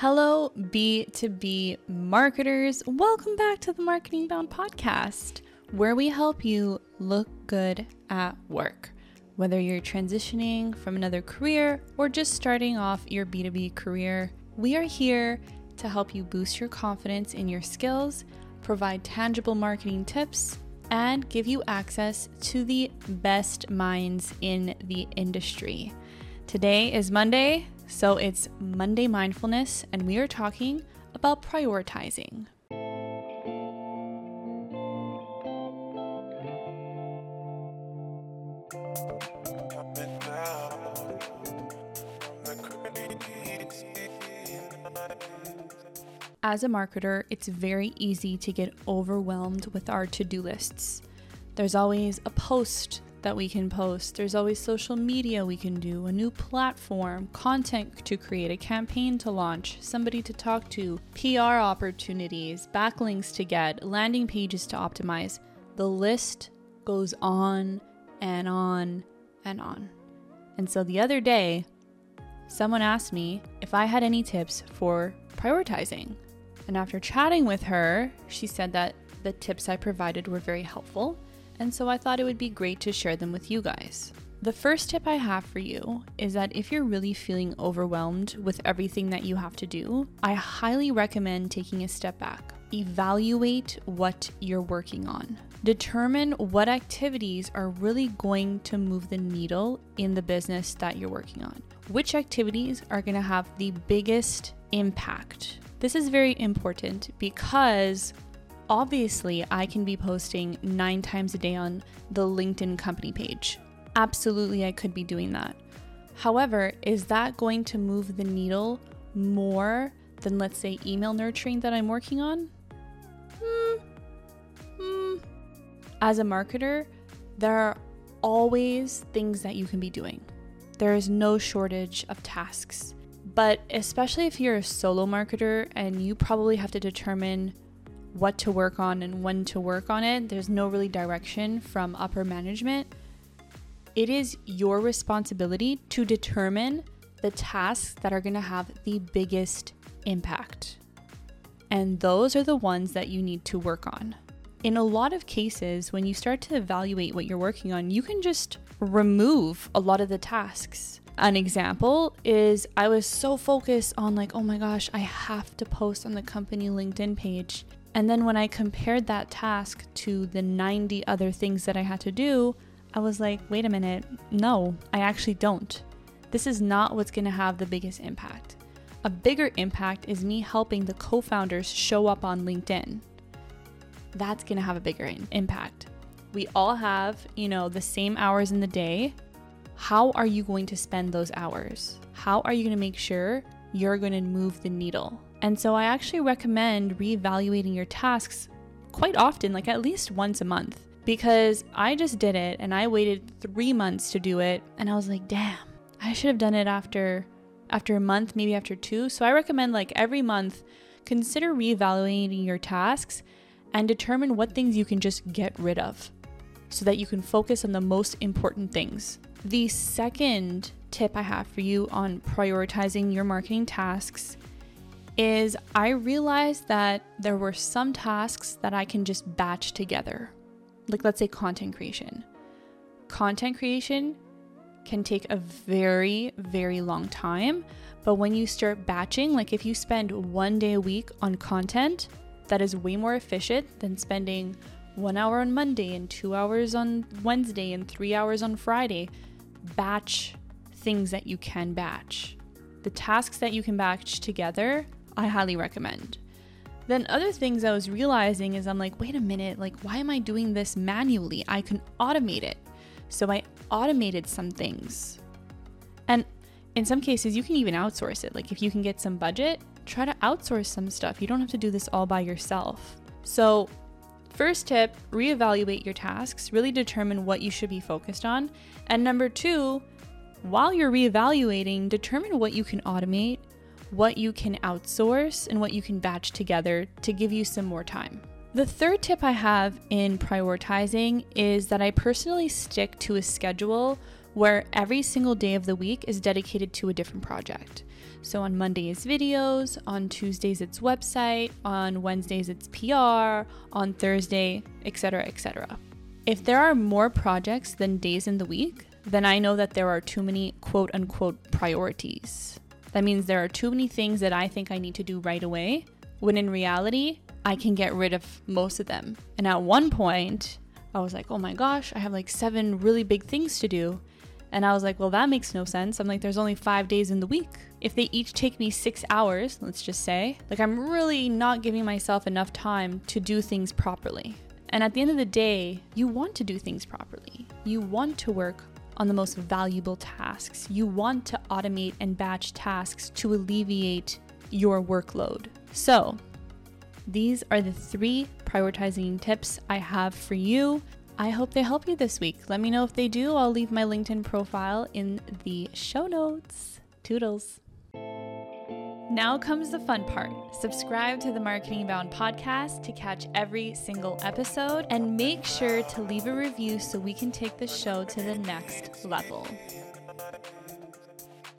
Hello, B2B marketers. Welcome back to the Marketing Bound podcast, where we help you look good at work. Whether you're transitioning from another career or just starting off your B2B career, we are here to help you boost your confidence in your skills, provide tangible marketing tips, and give you access to the best minds in the industry. Today is Monday, so it's Monday Mindfulness, and we are talking about prioritizing. As a marketer, it's very easy to get overwhelmed with our to do lists. There's always a post that we can post. There's always social media we can do, a new platform, content to create, a campaign to launch, somebody to talk to, PR opportunities, backlinks to get, landing pages to optimize. The list goes on and on and on. And so the other day, someone asked me if I had any tips for prioritizing. And after chatting with her, she said that the tips I provided were very helpful and so I thought it would be great to share them with you guys. The first tip I have for you is that if you're really feeling overwhelmed with everything that you have to do, I highly recommend taking a step back. Evaluate what you're working on. Determine what activities are really going to move the needle in the business that you're working on. Which activities are going to have the biggest impact? This is very important because Obviously, I can be posting nine times a day on the LinkedIn company page. Absolutely, I could be doing that. However, is that going to move the needle more than, let's say, email nurturing that I'm working on? Hmm. Hmm. As a marketer, there are always things that you can be doing. There is no shortage of tasks. But especially if you're a solo marketer and you probably have to determine what to work on and when to work on it. There's no really direction from upper management. It is your responsibility to determine the tasks that are going to have the biggest impact. And those are the ones that you need to work on. In a lot of cases, when you start to evaluate what you're working on, you can just remove a lot of the tasks. An example is I was so focused on, like, oh my gosh, I have to post on the company LinkedIn page. And then when I compared that task to the 90 other things that I had to do, I was like, wait a minute, no, I actually don't. This is not what's gonna have the biggest impact. A bigger impact is me helping the co founders show up on LinkedIn. That's gonna have a bigger impact. We all have, you know, the same hours in the day. How are you going to spend those hours? How are you gonna make sure you're gonna move the needle? And so I actually recommend reevaluating your tasks quite often, like at least once a month, because I just did it and I waited three months to do it. And I was like, damn, I should have done it after after a month, maybe after two. So I recommend like every month, consider reevaluating your tasks and determine what things you can just get rid of so that you can focus on the most important things. The second tip I have for you on prioritizing your marketing tasks is I realized that there were some tasks that I can just batch together. Like, let's say content creation. Content creation can take a very, very long time. But when you start batching, like if you spend one day a week on content, that is way more efficient than spending one hour on Monday and two hours on Wednesday and three hours on Friday. Batch things that you can batch. The tasks that you can batch together I highly recommend. Then other things I was realizing is I'm like, wait a minute, like why am I doing this manually? I can automate it. So I automated some things. And in some cases you can even outsource it. Like if you can get some budget, try to outsource some stuff. You don't have to do this all by yourself. So First tip reevaluate your tasks, really determine what you should be focused on. And number two, while you're reevaluating, determine what you can automate what you can outsource and what you can batch together to give you some more time. The third tip I have in prioritizing is that I personally stick to a schedule where every single day of the week is dedicated to a different project. So on Mondays, videos, on Tuesdays, it's website, on Wednesdays, it's PR, on Thursday, etc., etc. If there are more projects than days in the week, then I know that there are too many quote unquote priorities. That means there are too many things that I think I need to do right away, when in reality, I can get rid of most of them. And at one point, I was like, oh my gosh, I have like seven really big things to do. And I was like, well, that makes no sense. I'm like, there's only five days in the week. If they each take me six hours, let's just say, like, I'm really not giving myself enough time to do things properly. And at the end of the day, you want to do things properly. You want to work on the most valuable tasks. You want to automate and batch tasks to alleviate your workload. So, these are the three prioritizing tips I have for you. I hope they help you this week. Let me know if they do. I'll leave my LinkedIn profile in the show notes. Toodles. Now comes the fun part. Subscribe to the Marketing Bound podcast to catch every single episode and make sure to leave a review so we can take the show to the next level.